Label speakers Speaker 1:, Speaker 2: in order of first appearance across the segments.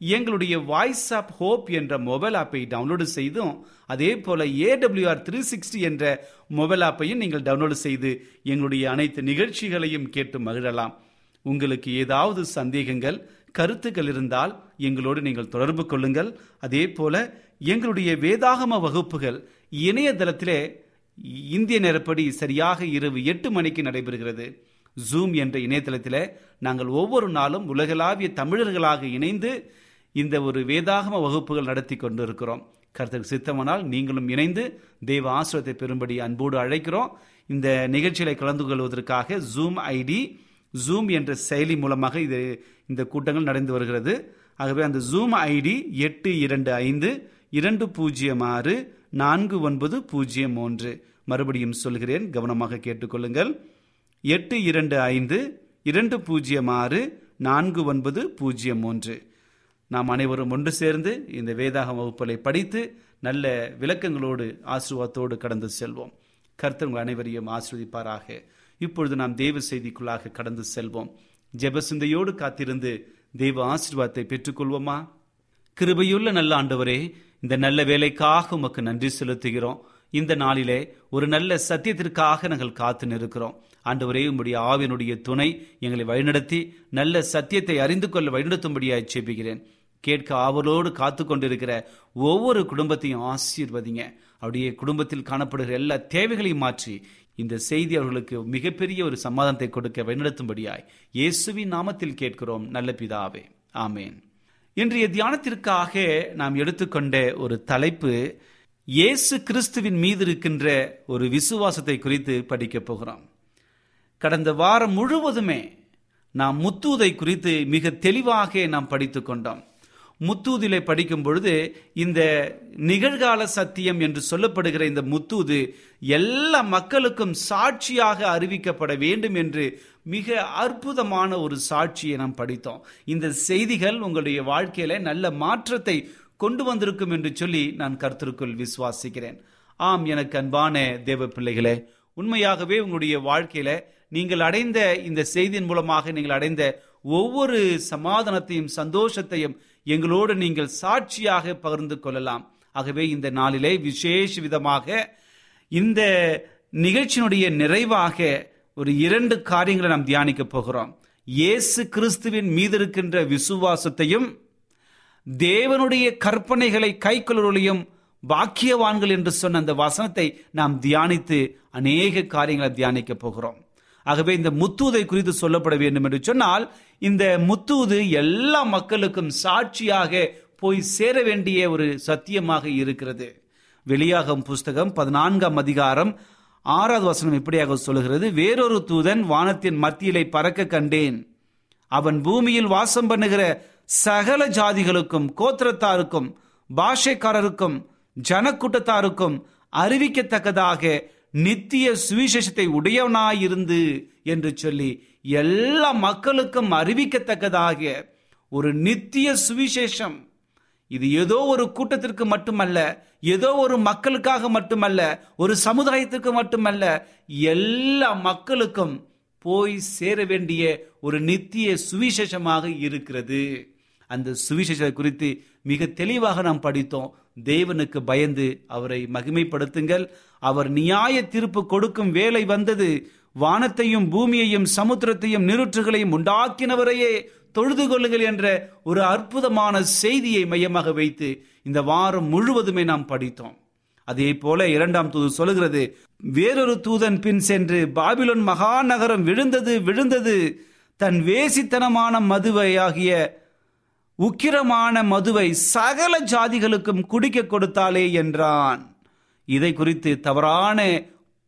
Speaker 1: எங்களுடைய voice of hope என்ற mobile ஆப்பை டவுன்லோடு செய்தும் அதே போல ஏடபிள்யூஆர் த்ரீ சிக்ஸ்டி என்ற மொபைல் ஆப்பையும் நீங்கள் டவுன்லோடு செய்து எங்களுடைய அனைத்து நிகழ்ச்சிகளையும் கேட்டு மகிழலாம். உங்களுக்கு ஏதாவது சந்தேகங்கள் கருத்துக்கள் இருந்தால் எங்களோடு நீங்கள் தொடர்பு கொள்ளுங்கள். அதே போல எங்களுடைய வேதாகம வகுப்புகள் இணையதளத்திலே இந்திய நேரப்படி சரியாக இரவு எட்டு மணிக்கு நடைபெறுகிறது. ஜூம் என்ற இணையதளத்தில் நாங்கள் ஒவ்வொரு நாளும் உலகளாவிய தமிழர்களாக இணைந்து இந்த ஒரு வேதாகம வகுப்புகள் நடத்தி கொண்டு இருக்கிறோம் கருத்துக்கு சித்தமானால் நீங்களும் இணைந்து தெய்வ ஆசிரியத்தை பெறும்படி அன்போடு அழைக்கிறோம். இந்த நிகழ்ச்சிகளை கலந்து கொள்வதற்காக ஜூம் ஐடி ஜூம் என்ற செயலி மூலமாக இது இந்த கூட்டங்கள் நடந்து வருகிறது. ஆகவே அந்த ஜூம் ஐடி எட்டு இரண்டு ஐந்து இரண்டு பூஜ்ஜியம் ஆறு நான்கு ஒன்பது பூஜ்ஜியம் மூன்று. மறுபடியும் சொல்கிறேன் கவனமாக கேட்டுக்கொள்ளுங்கள். எட்டு இரண்டு ஐந்து இரண்டு பூஜ்ஜியம் ஆறு நான்கு ஒன்பது பூஜ்ஜியம் மூன்று. நாம் அனைவரும் ஒன்று சேர்ந்து இந்த வேதாக வகுப்புகளை படித்து நல்ல விளக்கங்களோடு ஆசீர்வாதத்தோடு கடந்து செல்வோம். கர்த்தர் உங்கள் அனைவரையும் ஆசிர்வதிப்பாராக. இப்பொழுது நாம் தெய்வ செய்திக்குள்ளாக கடந்து செல்வோம். ஜெபசிந்தையோடு காத்திருந்து தெய்வ ஆசீர்வாதத்தை பெற்றுக்கொள்வோமா? கிருபையுள்ள நல்ல ஆண்டவரே இந்த நல்ல வேலைக்காக உமக்கு நன்றி செலுத்துகிறோம். இந்த நாளிலே ஒரு நல்ல சத்தியத்திற்காக நாங்கள் காத்து நிற்கிறோம். ஆண்டவரே உம்முடைய ஆவினுடைய துணை எங்களை வழிநடத்தி நல்ல சத்தியத்தை அறிந்து கொள்ள வழிநடத்தும்படியாய் செபிக்கிறேன் கேட்க ஆவலோடு காத்து கொண்டிருக்கிற ஒவ்வொரு குடும்பத்தையும் ஆசீர்வதிங்க. அவருடைய குடும்பத்தில் காணப்படுகிற எல்லா தேவைகளையும் மாற்றி இந்த செய்தி அவர்களுக்கு மிகப்பெரிய ஒரு சமாதானத்தை கொடுக்க வழிநடத்தும்படியாய் இயேசுவின் நாமத்தில் கேட்கிறோம். நல்ல பிதாவே. ஆமேன். இன்றைய தியானத்திற்காக நாம் எடுத்துக்கொண்ட ஒரு தலைப்பு இயேசு கிறிஸ்துவின் மீது இருக்கின்ற ஒரு விசுவாசத்தை குறித்து படிக்கப் போகிறோம். கடந்த வாரம் முழுவதுமே நாம் முத்துவதை குறித்து மிக தெளிவாக நாம் படித்து கொண்டோம். முத்தூதிலே படிக்கும் பொழுது இந்த நிகழ்கால சத்தியம் என்று சொல்லப்படுகிற இந்த முத்தூது எல்லா மக்களுக்கும் சாட்சியாக அறிவிக்கப்பட வேண்டும் என்று மிக அற்புதமான ஒரு சாட்சியை நாம் படித்தோம். இந்த செய்திகள் உங்களுடைய வாழ்க்கையில நல்ல மாற்றத்தை கொண்டு வந்திருக்கும் என்று சொல்லி நான் கருத்திற்குள் விசுவாசிக்கிறேன். ஆம் எனக்கு அன்பான தேவ பிள்ளைகளே உண்மையாகவே உங்களுடைய வாழ்க்கையில நீங்கள் அடைந்த இந்த செய்தியின் மூலமாக நீங்கள் அடைந்த ஒவ்வொரு சமாதானத்தையும் சந்தோஷத்தையும் எங்களோடு நீங்கள் சாட்சியாக பகிர்ந்து கொள்ளலாம். ஆகவே இந்த நாளிலே விசேஷ விதமாக இந்த நிகழ்ச்சியினுடைய நிறைவாக ஒரு இரண்டு காரியங்களை நாம் தியானிக்க போகிறோம். இயேசு கிறிஸ்துவின் மீது இருக்கின்ற விசுவாசத்தையும் தேவனுடைய கற்பனைகளை கைக்கொள்ளும் பாக்கியவான்கள் என்று சொன்ன அந்த வசனத்தை நாம் தியானித்து அநேக காரியங்களை தியானிக்க போகிறோம். ஆகவே இந்த முத்தூதை குறித்து சொல்லப்பட வேண்டும் என்று சொன்னால் இந்த முத்தூது எல்லா மக்களுக்கும் சாட்சியாக போய் சேர வேண்டிய ஒரு சத்தியமாக இருக்கிறது. வெளியாகும் புஸ்தகம் பதினான்காம் அதிகாரம் ஆறாவது வசனம் இப்படியாக சொல்லுகிறது. வேறொரு தூதன் வானத்தின் மத்தியிலே பறக்க கண்டேன். அவன் பூமியில் வாசம் பண்ணுகிற சகல ஜாதிகளுக்கும் கோத்திரத்தாருக்கும் பாஷைக்காரருக்கும் ஜனக்கூட்டத்தாருக்கும் அறிவிக்கத்தக்கதாக நித்திய சுவிசேஷத்தை உடையவனாயிருந்து என்று சொல்லி எல்லா மக்களுக்கும் அறிவிக்கத்தக்கதாக ஒரு நித்திய சுவிசேஷம். இது ஏதோ ஒரு கூட்டத்திற்கு மட்டுமல்ல ஏதோ ஒரு மக்களுக்காக மட்டுமல்ல ஒரு சமுதாயத்திற்கு மட்டுமல்ல எல்லா மக்களுக்கும் போய் சேர வேண்டிய ஒரு நித்திய சுவிசேஷமாக இருக்கிறது. அந்த சுவிசேஷத்தை குறித்து மிக தெளிவாக நாம் படித்தோம். தேவனுக்கு பயந்து அவரை மகிமைப்படுத்துங்கள். அவர் நியாய தீர்ப்பு கொடுக்கும் வேலை வந்தது. வானத்தையும் பூமியையும் சமுத்திரத்தையும் நிருற்றுகளையும் உண்டாக்கினவரையே தொழுது கொள்ளுங்கள் என்ற ஒரு அற்புதமான செய்தியை மையமாக வைத்து இந்த வாரம் முழுவதுமே நாம் படித்தோம். அதே போல இரண்டாம் தூது சொல்லுகிறது வேறொரு தூதன் பின் சென்று பாபிலோன் மகாநகரம் விழுந்தது விழுந்தது. தன் வேசித்தனமான மதுவையாகிய உக்கிரமான மதுவை சகல ஜாதிகளுக்கும் குடிக்க கொடுத்தாளே என்றான். இதை குறித்து தவறான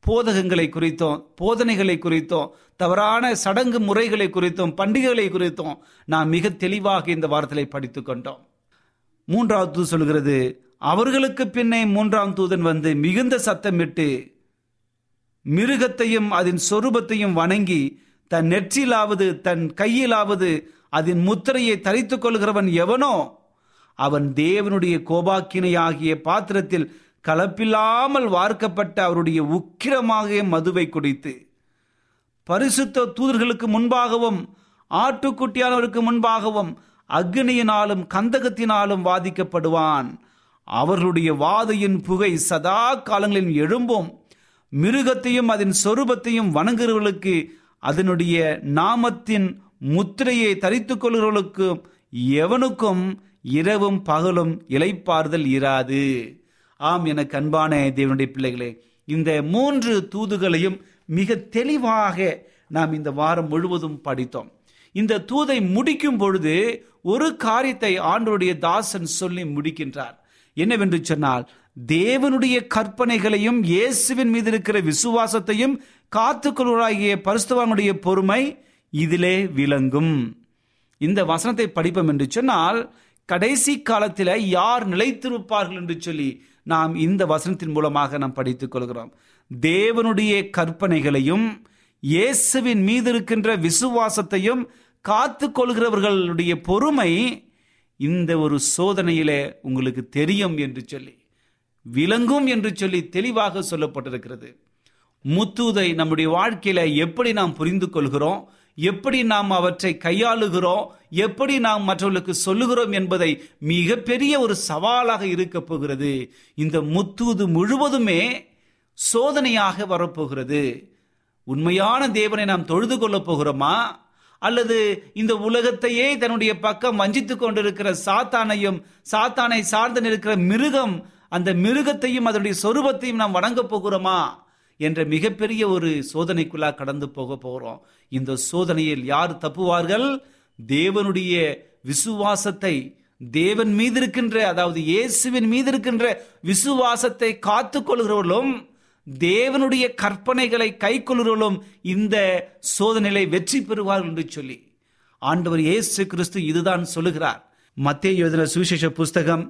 Speaker 1: போதகங்களை குறித்தும் போதனைகளை குறித்தும் தவறான சடங்கு முறைகளை குறித்தும் பண்டிகைகளை குறித்தும் நாம் மிக தெளிவாக இந்த வார்த்தையை படித்து கொண்டோம். மூன்றாவது தூது சொல்கிறது அவர்களுக்கு பின்னே மூன்றாம் தூதன் வந்து மிகுந்த சத்தமிட்டு மிருகத்தையும் அதன் சொரூபத்தையும் வணங்கி தன் நெற்றிலாவது தன் கையிலாவது அதன் முத்திரையை தரித்துக் கொள்கிறவன் எவனோ அவன் தேவனுடைய கோபாக்கினையாகிய பாத்திரத்தில் கலப்பில்லாமல் வார்க்கப்பட்ட அவருடைய உக்கிரமாக மதுவை குடித்து பரிசுத்த தூதர்களுக்கு முன்பாகவும் ஆட்டுக்குட்டியானவருக்கு முன்பாகவும் அக்னியினாலும் கந்தகத்தினாலும் வாதிக்கப்படுவான். அவர்களுடைய வாதையின் புகை சதா காலங்களில் எழும்பும். மிருகத்தையும் அதன் சொரூபத்தையும் வணங்குகிறவர்களுக்கு அதனுடைய நாமத்தின் முத்திரையை தரித்து கொள்கிறவர்களுக்கு எவனுக்கும் இரவும் பகலும் இலைப்பாறுதல் இராது. ஆம் எனக்கு அன்பான தேவனுடைய பிள்ளைகளே இந்த மூன்று தூதுகளையும் மிக தெளிவாக நாம் இந்த வாரம் முழுவதும் படித்தோம். இந்த தூதை முடிக்கும் பொழுது ஒரு காரியத்தை ஆண்டோடைய தாசன் சொல்லி முடிக்கின்றார். என்னவென்று சொன்னால் தேவனுடைய கற்பனைகளையும் இயேசுவின் மீது இருக்கிற விசுவாசத்தையும் காத்துக்கொள்வராகிய பரிசுவானுடைய பொறுமை இதிலே விளங்கும். இந்த வசனத்தை படிப்போம் என்று சொன்னால் கடைசி காலத்தில் யார் நிலைத்திருப்பார்கள் என்று சொல்லி நாம் இந்த வசனத்தின் மூலமாக நாம் படித்துக் கொள்கிறோம். தேவனுடைய கற்பனைகளையும் இயேசுவின் மீது இருக்கின்ற விசுவாசத்தையும் காத்து கொள்கிறவர்களுடைய பொறுமை இந்த ஒரு சோதனையிலே உங்களுக்கு தெரியும் என்று சொல்லி விளங்கும் என்று சொல்லி தெளிவாக சொல்லப்பட்டிருக்கிறது. முத்தூதை நம்முடைய வாழ்க்கையில எப்படி நாம் புரிந்து கொள்கிறோம்? எப்படி நாம் அவற்றை கையாளுகிறோம் எப்படி நாம் மற்றவர்களுக்கு சொல்லுகிறோம் என்பதை மிகப்பெரிய ஒரு சவாலாக இருக்க போகிறது. இந்த முத்தூது முழுவதுமே சோதனையாக வரப்போகிறது. உண்மையான தேவனை நாம் தொழுது கொள்ளப் போகிறோமா? அல்லது இந்த உலகத்தையே தன்னுடைய பக்கம் வஞ்சித்து கொண்டிருக்கிற சாத்தானையும் சாத்தானை சார்ந்து நிற்கிற மிருகம் அந்த மிருகத்தையும் அதனுடைய சொரூபத்தையும் நாம் வணங்கப் போகிறோமா? என்ற மிகப்பெரிய ஒரு சோதனைக்குள்ளா கடந்து போக போகிறோம் இந்த சோதனையில் யார் தப்புவார்கள்? தேவனுடைய விசுவாசத்தை தேவன் மீது இருக்கின்ற அதாவது இயேசுவின் மீது இருக்கின்ற விசுவாசத்தை காத்து கொள்கிறவர்களும் தேவனுடைய கற்பனைகளை கை கொள்கிறவர்களும் இந்த சோதனையை வெற்றி பெறுவார்கள் என்று சொல்லி. ஆண்டவர் இயேசு கிறிஸ்து இதுதான் சொல்லுகிறார். மத்திய எழுதின சுவிசேஷ புஸ்தகம்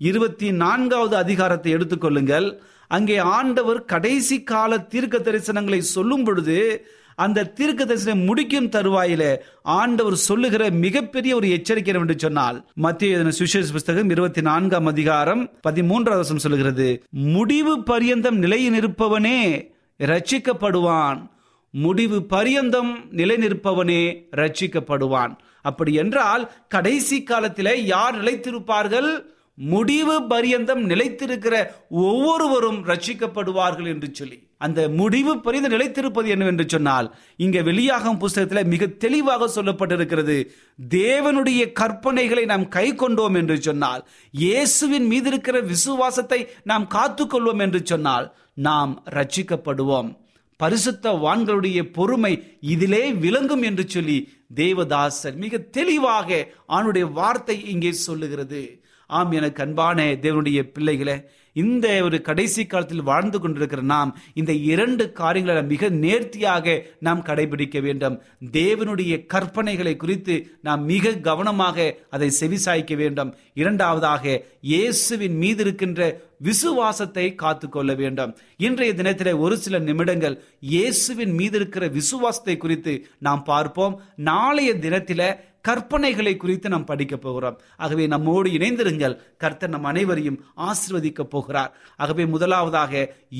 Speaker 1: இருபத்தி நான்காவது அதிகாரத்தை எடுத்துக்கொள்ளுங்கள் அங்கே ஆண்டவர் கடைசி கால தீர்க்க தரிசனங்களை சொல்லும் பொழுது அந்த தீர்க்க தரிசனம் முடிக்கும் தருவாயில ஆண்டவர் சொல்லுகிற மிகப்பெரிய ஒரு எச்சரிக்கை என்று சொன்னால் மத்திய சுவிசேஷ புஸ்தகம் இருபத்தி நான்காம் அதிகாரம் பதிமூன்றாவது சொல்லுகிறது முடிவு பரியந்தம் நிலையில் இருப்பவனே ரட்சிக்கப்படுவான் முடிவு பரியந்தம் நிலை நிற்பவனே ரட்சிக்கப்படுவான் அப்படி என்றால் கடைசி காலத்தில் யார் நிலைத்திருப்பார்கள்? முடிவு பரியந்தம் நிலைத்திருக்கிற ஒவ்வொருவரும் ரட்சிக்கப்படுவார்கள் என்று சொல்லி. அந்த முடிவு பரிந்து நிலைத்திருப்பது என்னவென்று சொன்னால் இங்க வெளியாகும் புஸ்தகத்தில் மிக தெளிவாக சொல்லப்பட்டிருக்கிறது தேவனுடைய கற்பனைகளை நாம் கை கொண்டோம் என்று சொன்னால் இயேசுவின் மீது இருக்கிற விசுவாசத்தை நாம் காத்துக்கொள்வோம் என்று சொன்னால் நாம் ரட்சிக்கப்படுவோம். பரிசுத்த வான்களுடைய பொறுமை இதிலே விளங்கும் என்று சொல்லி தேவதாசர் மிக தெளிவாக ஆணுடைய வார்த்தை இங்கே சொல்லுகிறது. ஆம் எனக்கு அன்பான தேவனுடைய பிள்ளைகளே இந்த ஒரு கடைசி காலத்தில் வாழ்ந்து கொண்டிருக்கிற நாம் இந்த இரண்டு காரியங்களை மிக நேர்த்தியாக நாம் கடைபிடிக்க வேண்டும். தேவனுடைய கற்பனைகளை குறித்து நாம் மிக கவனமாக அதை செவிசாய்க்க வேண்டும். இரண்டாவதாக இயேசுவின் மீது இருக்கின்ற விசுவாசத்தை காத்துக்கொள்ள வேண்டும். இன்றைய தினத்திலே ஒரு சில நிமிடங்கள் இயேசுவின் மீது இருக்கிற விசுவாசத்தை குறித்து நாம் பார்ப்போம். நாளைய தினத்தில கற்பனைகளை குறித்து நாம் படிக்க போகிறோம். ஆகவே நம்மோடு இணைந்திருங்கள். கர்த்தர் நம் அனைவரையும் ஆசிர்வதிக்க போகிறார். ஆகவே முதலாவதாக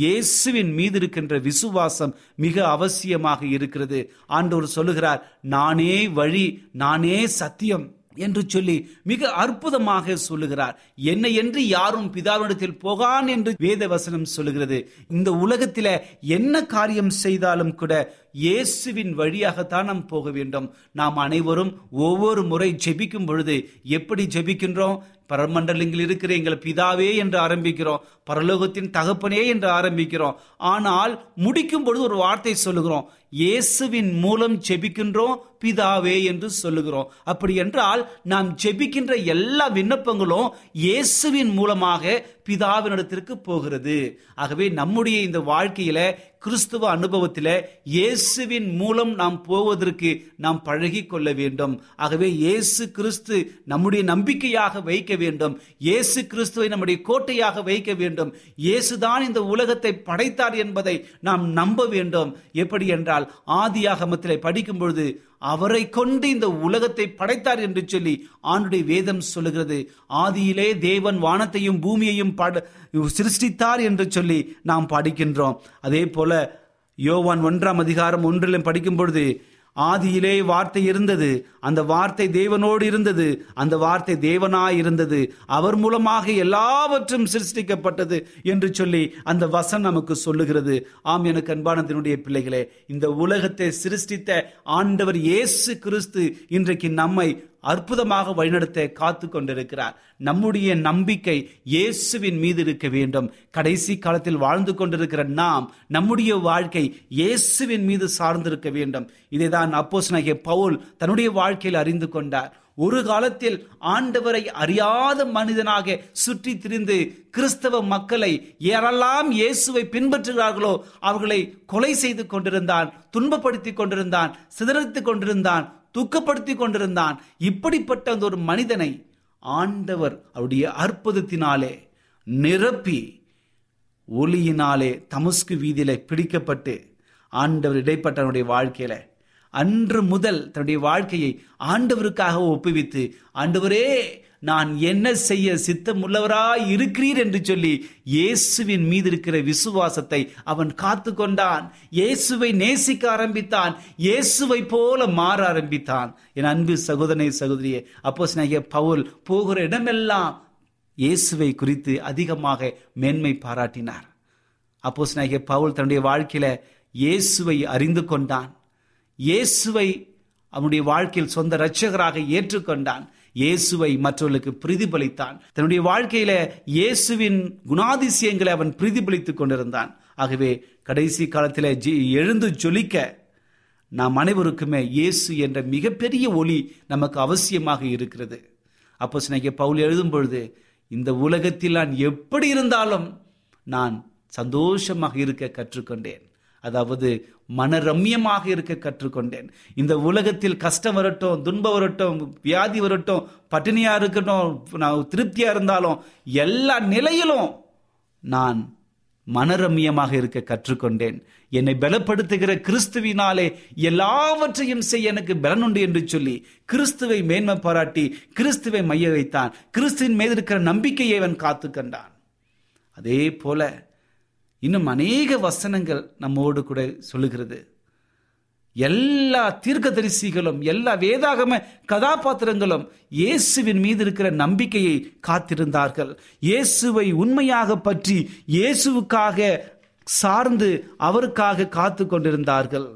Speaker 1: இயேசுவின் மீது இருக்கின்ற விசுவாசம் மிக அவசியமாக இருக்கிறது. ஆண்டவர் சொல்லுகிறார் நானே வழி நானே சத்தியம் என்று சொல்லி மிக அற்புதமாக சொல்லுகிறார். என்னை என்று யாரும் பிதாவிடத்தில் போகான் என்று வேத வசனம் சொல்லுகிறது. இந்த உலகத்தில என்ன காரியம் செய்தாலும் கூட இயேசுவின் வழியாகத்தான் நாம் போக வேண்டும். நாம் அனைவரும் ஒவ்வொரு முறை ஜெபிக்கும் பொழுது எப்படி ஜெபிக்கின்றோம்? பரமண்டலங்கள் இருக்கிற எங்கள் பிதாவே என்று ஆரம்பிக்கிறோம். பரலோகத்தின் தகப்பனே என்று ஆரம்பிக்கிறோம். ஆனால் முடிக்கும் பொழுது ஒரு வார்த்தை சொல்லுகிறோம். இயேசுவின் மூலம் ஜெபிக்கின்றோம் பிதாவே என்று சொல்லுகிறோம். அப்படி என்றால் நாம் ஜெபிக்கின்ற எல்லா விண்ணப்பங்களும் இயேசுவின் மூலமாக பிதாவினிடத்திற்கு போகிறது. ஆகவே நம்முடைய இந்த வாழ்க்கையில கிறிஸ்துவ அனுபவத்தில் இயேசுவின் மூலம் நாம் போவதற்கு நாம் பழகி கொள்ள வேண்டும். ஆகவே இயேசு கிறிஸ்து நம்முடைய நம்பிக்கையாக வைக்க வேண்டும். இயேசு கிறிஸ்துவை நம்முடைய கோட்டையாக வைக்க வேண்டும். இயேசுதான் இந்த உலகத்தை படைத்தார் என்பதை நாம் நம்ப வேண்டும். எப்படி என்றால் ஆதியாகமத்திலே படிக்கும் பொழுது அவரை கொண்டு இந்த உலகத்தை படைத்தார் என்று சொல்லி ஆண்டுடைய வேதம் சொல்லுகிறது. ஆதியிலே தேவன் வானத்தையும் பூமியையும் பட சிருஷ்டித்தார் என்று சொல்லி நாம் படிக்கின்றோம். அதே போல யோவான் ஒன்றாம் அதிகாரம் ஒன்றிலும் படிக்கும் பொழுது ஆதியிலே வார்த்தை இருந்தது. அந்த வார்த்தை தேவனோடு இருந்தது. அந்த வார்த்தை தேவனாய் இருந்தது அவர் மூலமாக எல்லாவற்றும் சிருஷ்டிக்கப்பட்டது என்று சொல்லி அந்த வசன் நமக்கு சொல்லுகிறது. ஆம் எனக்கு அன்பானத்தினுடைய பிள்ளைகளே இந்த உலகத்தை சிருஷ்டித்த ஆண்டவர் இயேசு கிறிஸ்து இன்றைக்கு நம்மை அற்புதமாக வழிநடத்த காத்து கொண்டிருக்கிறார். நம்முடைய நம்பிக்கை இயேசுவின் மீது இருக்க வேண்டும். கடைசி காலத்தில் வாழ்ந்து கொண்டிருக்கிற நாம் நம்முடைய வாழ்க்கை இயேசுவின் மீது சார்ந்திருக்க வேண்டும். இதைதான் அப்போஸ் பவுல் தன்னுடைய வாழ்க்கையில் அறிந்து கொண்டார். ஒரு காலத்தில் ஆண்டவரை அறியாத மனிதனாக சுற்றி திரிந்து கிறிஸ்தவ மக்களை யாரெல்லாம் இயேசுவை பின்பற்றுகிறார்களோ அவர்களை கொலை செய்து கொண்டிருந்தான் துன்பப்படுத்தி கொண்டிருந்தான் சிதறத்துக் கொண்டிருந்தான் துக்கப்படுத்தி கொண்டிருந்தான். இப்படிப்பட்ட அந்த ஒரு மனிதனை ஆண்டவர் அவருடைய அற்புதத்தினாலே நிரப்பி ஒளியினாலே தமஸ்கு வீதியில பிடிக்கப்பட்டு ஆண்டவர் இடைப்பட்டவனுடைய வாழ்க்கையில அன்று முதல் தன்னுடைய வாழ்க்கையை ஆண்டவருக்காக ஒப்புவித்து ஆண்டவரே நான் என்ன செய்ய சித்தமுள்ளவராய் இருக்கிறீர் என்று சொல்லி இயேசுவின் மீது இருக்கிற விசுவாசத்தை அவன் காத்து கொண்டான். இயேசுவை நேசிக்க ஆரம்பித்தான். இயேசுவை போல மாற ஆரம்பித்தான். என் அன்பு சகோதரனை சகோதரியே அப்போ பவுல் போகிற இடமெல்லாம் இயேசுவை குறித்து அதிகமாக மேன்மை பாராட்டினார். அப்போ பவுல் தன்னுடைய வாழ்க்கையில இயேசுவை அறிந்து கொண்டான். இயேசுவை அவனுடைய வாழ்க்கையில் சொந்த இரட்சகராக ஏற்றுக்கொண்டான். இயேசுவை மற்றவர்களுக்கு பிரதிபலித்தான். தன்னுடைய வாழ்க்கையில இயேசுவின் குணாதிசயங்களை அவன் பிரதிபலித்துக் கொண்டிருந்தான். ஆகவே கடைசி காலத்தில் எழுந்து ஜொலிக்க நாம் அனைவருக்குமே இயேசு என்ற மிகப்பெரிய ஒளி நமக்கு அவசியமாக இருக்கிறது. அப்போ சினைக்கு பவுல் எழுதும் பொழுது இந்த உலகத்தில் நான் எப்படி இருந்தாலும் நான் சந்தோஷமாக இருக்க கற்றுக்கொண்டேன். அதாவது மனரம்யமாக இருக்க கற்றுக்கொண்டேன். இந்த உலகத்தில் கஷ்டம் வரட்டும் துன்பம் வரட்டும் வியாதி வரட்டும் பட்டினியா இருக்கட்டும் நான் திருப்தியா இருந்தாலும் எல்லா நிலையிலும் நான் மனரம்யமாக இருக்க கற்றுக்கொண்டேன். என்னை பலப்படுத்துகிற கிறிஸ்துவினாலே எல்லாவற்றையும் செய்ய எனக்கு பலனுண்டு என்று சொல்லி கிறிஸ்துவை மேன்மை பாராட்டி கிறிஸ்துவை மைய வைத்தான் கிறிஸ்துவின் மீது இருக்கிற நம்பிக்கையை அவன் காத்து கண்டான் அதே போல இன்னும் அநேக வசனங்கள் நம்மோடு கூட சொல்லுகிறது. எல்லா தீர்க்கதரிசிகளும் எல்லா வேதாகம கதாபாத்திரங்களும் இயேசுவின் மீது இருக்கிற நம்பிக்கையை காத்திருந்தார்கள். இயேசுவை உண்மையாக பற்றி இயேசுவுக்காக சார்ந்து அவருக்காக காத்து கொண்டிருந்தார்கள்.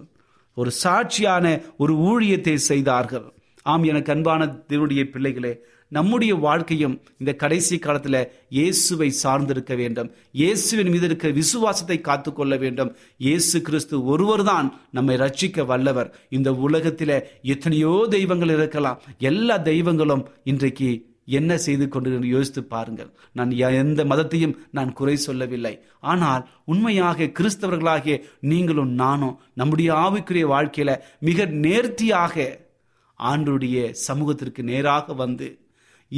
Speaker 1: ஒரு சாட்சியான ஒரு ஊழியத்தை செய்தார்கள். ஆம் எனக்கு அன்பான தேவனுடைய பிள்ளைகளே நம்முடைய வாழ்க்கையும் இந்த கடைசி காலத்தில் இயேசுவை சார்ந்திருக்க வேண்டும். இயேசுவின் மீது இருக்கிற விசுவாசத்தை காத்துக்கொள்ள வேண்டும். இயேசு கிறிஸ்து ஒருவர் தான் நம்மை ரட்சிக்க வல்லவர். இந்த உலகத்தில் எத்தனையோ தெய்வங்கள் இருக்கலாம். எல்லா தெய்வங்களும் இன்றைக்கு என்ன செய்து கொண்டு யோசித்து பாருங்கள். நான் எந்த மதத்தையும் நான் குறை சொல்லவில்லை. ஆனால் உண்மையாக கிறிஸ்தவர்களாகிய நீங்களும் நானும் நம்முடைய ஆவிக்குரிய வாழ்க்கையில மிக நேர்த்தியாக ஆண்டுடைய சமூகத்திற்கு நேராக வந்து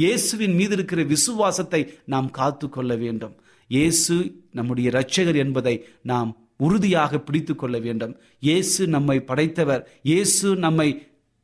Speaker 1: இயேசுவின் மீது இருக்கிற விசுவாசத்தை நாம் காத்து கொள்ள வேண்டும். இயேசு நம்முடைய இரட்சகர் என்பதை நாம் உறுதியாக பிடித்து கொள்ள வேண்டும். இயேசு நம்மை படைத்தவர் இயேசு நம்மை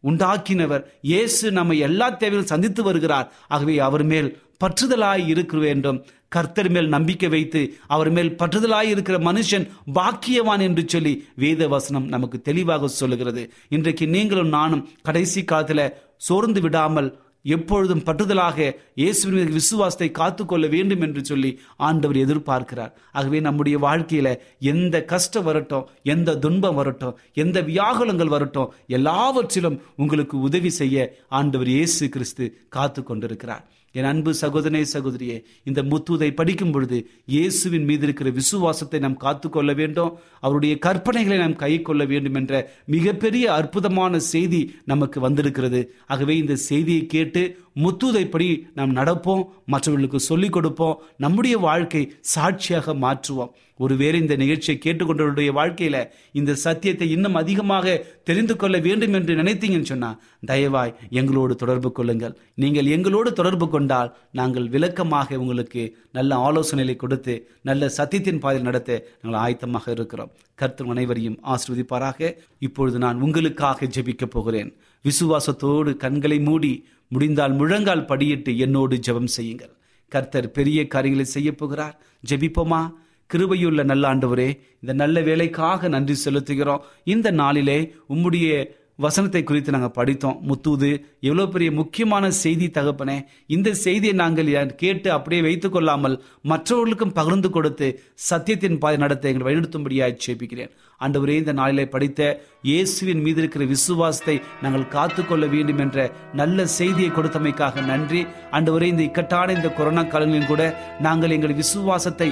Speaker 1: உண்டாக்கினவர் இயேசு நம்மை எல்லா தேவையும் சந்தித்து வருகிறார். ஆகவே அவர் மேல் பற்றுதலாய் இருக்க வேண்டும். கர்த்தர் மேல் நம்பிக்கை வைத்து அவர் மேல் பற்றுதலாய் இருக்கிற மனுஷன் பாக்கியவான் என்று சொல்லி வேத வசனம் நமக்கு தெளிவாக சொல்லுகிறது. இன்றைக்கு நீங்களும் நானும் கடைசி காலத்தில் சோர்ந்து விடாமல் எப்பொழுதும் பற்றுதலாக இயேசுவின் மீது விசுவாசத்தை காத்துக்கொள்ள வேண்டும் என்று சொல்லி ஆண்டவர் எதிர்பார்க்கிறார். ஆகவே நம்முடைய வாழ்க்கையில எந்த கஷ்டம் வரட்டும் எந்த துன்பம் வரட்டும் எந்த வியாகுலங்கள் வரட்டும் எல்லாவற்றிலும் உங்களுக்கு உதவி செய்ய ஆண்டவர் இயேசு கிறிஸ்து காத்து கொண்டிருக்கிறார் என் அன்பு சகோதரனே சகோதரியே இந்த முத்துதை படிக்கும் பொழுது இயேசுவின் மீது இருக்கிற விசுவாசத்தை நாம் காத்துக்கொள்ள வேண்டும். அவருடைய கற்பனைகளை நாம் கை கொள்ள வேண்டும் என்ற மிகப்பெரிய அற்புதமான செய்தி நமக்கு வந்திருக்கிறது. ஆகவே இந்த செய்தியை கேட்டு முத்துதைப்படி நாம் நடப்போம் மற்றவர்களுக்கு சொல்லிக் கொடுப்போம் நம்முடைய வாழ்க்கை சாட்சியாக மாற்றுவோம். ஒருவேளை இந்த நிகழ்ச்சியை கேட்டுக்கொண்டவருடைய வாழ்க்கையில இந்த சத்தியத்தை இன்னும் அதிகமாக தெரிந்து கொள்ள வேண்டும் என்று நினைத்தீங்கன்னு சொன்னா தயவாய் எங்களோடு தொடர்பு கொள்ளுங்கள். நீங்கள் எங்களோடு தொடர்பு கொண்டால் நாங்கள் விளக்கமாக உங்களுக்கு நல்ல ஆலோசனைகளை கொடுத்து நல்ல சத்தியத்தின் பாதையில் நடத்த நாங்கள் ஆயத்தமாக இருக்கிறோம். கர்த்தர் அனைவரையும் ஆசிர்வதிப்பாராக. இப்பொழுது நான் உங்களுக்காக ஜெபிக்க போகிறேன். விசுவாசத்தோடு கண்களை மூடி முடிந்தால் முழங்கால் படியிட்டு என்னோடு ஜெபம் செய்யுங்கள். கர்த்தர் பெரிய காரியங்களை செய்ய போகிறார். ஜெபிப்போமா? கிருபையுள்ள நல்ல ஆண்டவரே இந்த நல்ல வேலைக்காக நன்றி செலுத்துகிறோம். இந்த நாளிலே உம்முடைய வசனத்தை குறித்து நாங்கள் படித்தோம். முத்துது எவ்வளோ பெரிய முக்கியமான செய்தி தகப்பனே. இந்த செய்தியை நாங்கள் கேட்டு அப்படியே வைத்து கொள்ளாமல் மற்றவர்களுக்கும் பகிர்ந்து கொடுத்து சத்தியத்தின் பாதை நடத்த எங்களை வழிநடத்தும்படியாக சேபிக்கிறேன் ஆண்டவரே இந்த நாளிலே படித்த இயேசுவின் மீது இருக்கிற விசுவாசத்தை நாங்கள் காத்துக்கொள்ள வேண்டும் என்ற நல்ல செய்தியை கொடுத்தமைக்காக நன்றி. ஆண்டவரே இந்த இக்கட்டான இந்த கொரோனா காலங்களிலும் கூட நாங்கள் எங்கள் விசுவாசத்தை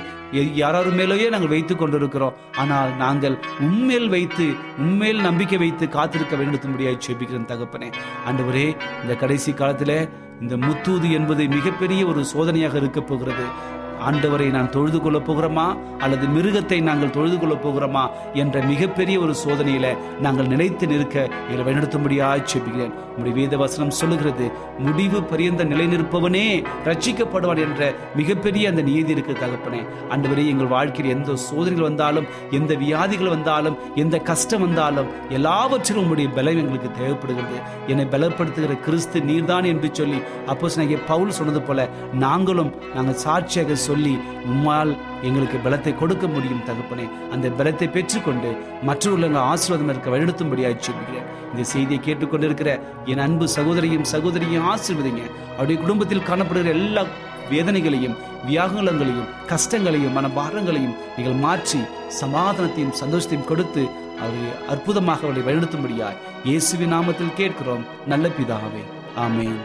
Speaker 1: யாராரு மேலேயே நாங்கள் வைத்து கொண்டிருக்கிறோம். ஆனால் நாங்கள் உண்மையில் வைத்து உண்மையில் நம்பிக்கை வைத்து காத்திருக்க வேண்டும்படியாய் செபிக்கிறேன் தகப்பனே. ஆண்டவரே இந்த கடைசி காலத்தில் இந்த முத்தூது என்பது மிகப்பெரிய ஒரு சோதனையாக இருக்க போகிறது. ஆண்டவரை நான் தொழுது கொள்ள போகிறோமா? அல்லது மிருகத்தை நாங்கள் தொழுது கொள்ள போகிறோமா? என்ற மிகப்பெரிய ஒரு சோதனையில நாங்கள் நிலைத்து நிற்க இதை வழிநடத்தும்படியாக செப்புகிறேன் உங்களுடைய வேத வசனம் சொல்லுகிறது முடிவு பரியந்த நிலை நிற்பவனே ரட்சிக்கப்படுவான் என்ற மிகப்பெரிய அந்த நீதி இருக்கு தகப்பனே. ஆண்டவரே எங்கள் வாழ்க்கையில் எந்த சோதனைகள் வந்தாலும் எந்த வியாதிகள் வந்தாலும் எந்த கஷ்டம் வந்தாலும் எல்லாவற்றிலும் உங்களுடைய பலம் எங்களுக்கு தேவைப்படுகிறது. என்னை பலப்படுத்துகிற கிறிஸ்து நீர்தான் என்று சொல்லி அப்போ பவுல் சொன்னது போல நாங்களும் நாங்கள் சாட்சியாக சொல்லி உம்மால் எங்களுக்கு பலத்தை கொடுக்க முடியும் தகப்பனே. அந்த பலத்தை பெற்றுக்கொண்டு மற்றவர்கள் ஆசீர்வாதம் இருக்க வழிநடத்தும்படியாக சொல்கிறேன் இந்த செய்தியை கேட்டுக்கொண்டிருக்கிற என் அன்பு சகோதரியும் சகோதரியும் ஆசீர்வதிங்க. அவருடைய குடும்பத்தில் காணப்படுகிற எல்லா வேதனைகளையும் வியாகுலங்களையும் கஷ்டங்களையும் மனபாரங்களையும் நீங்கள் மாற்றி சமாதானத்தையும் சந்தோஷத்தையும் கொடுத்து அவரை அற்புதமாக அவரை வழிநடத்தும்படியாய் இயேசுவின் நாமத்தில் கேட்கிறோம். நல்ல பிதாவே. ஆமேன்.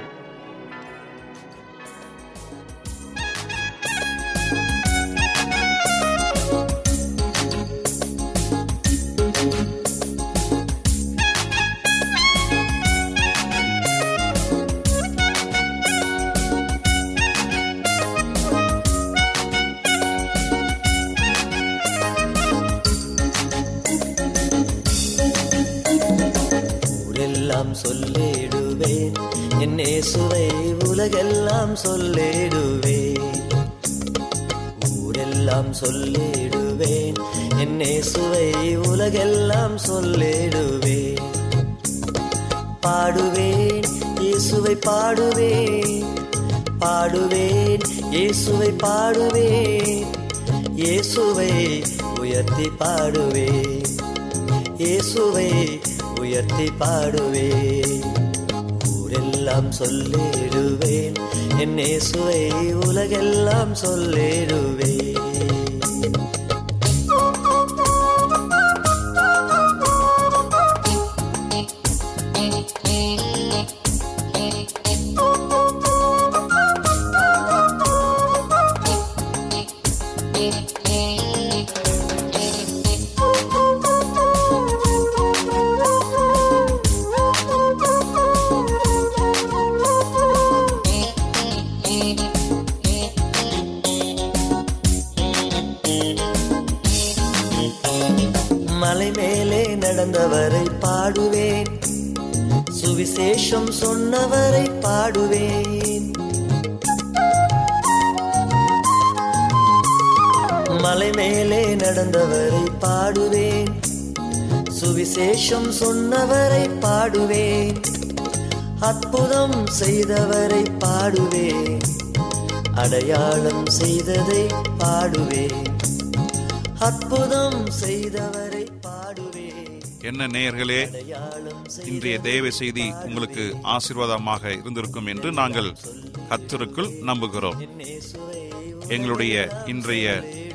Speaker 2: என்னே சுவை உலகெல்லாம் சொல்லிடுவேன் ஊரெல்லாம் சொல்லிடுவேன். என்னே சுவை உலகெல்லாம் சொல்லிடுவேன் பாடுவேன் இயேசுவை பாடுவேன். பாடுவேன் இயேசுவை பாடுவேன். இயேசுவை உயர்த்தி பாடுவேன். இயேசுவை உயர்த்தி பாடுவேன். உலகெல்லாம் சொல்லிடுவேன். என் இயேசுவை உலகெல்லாம் சொல்லிடுவேன். மேலே நடந்தவரை பாடுவேன். சுவிசேஷம் சொன்னவரை பாடுவேன். அற்புதம் செய்தவரை பாடுவேன். அடையாளம் செய்ததை பாடுவேன். அற்புதம் செய்தவரை பாடுவேன்.
Speaker 3: என்ன நேயர்களே இன்றைய தேவ செய்தி உங்களுக்கு ஆசீர்வாதமாக இருந்திருக்கும் என்று நாங்கள் கத்தருக்குள் நம்புகிறோம். எங்களுடைய இன்றைய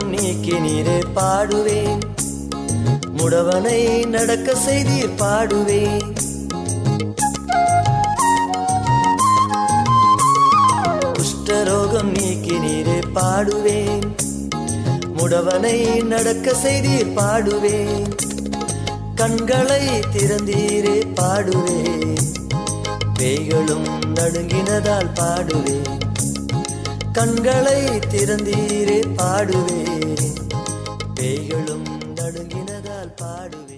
Speaker 2: துன்பம் நீக்கி நீரே பாடுவேன். முடவனை நடக்க செய்தீர் பாடுவேன். குஷ்டரோகம் நீக்கி நீரே பாடுவேன். முடவனை நடக்க செய்தீர் பாடுவேன். கண்களை திறந்தீரே பாடுவேன். பேய்களும் நடுங்கினதால் பாடுவேன். கண்களை திறந்தீரே பாடுவேன். பேய்களும்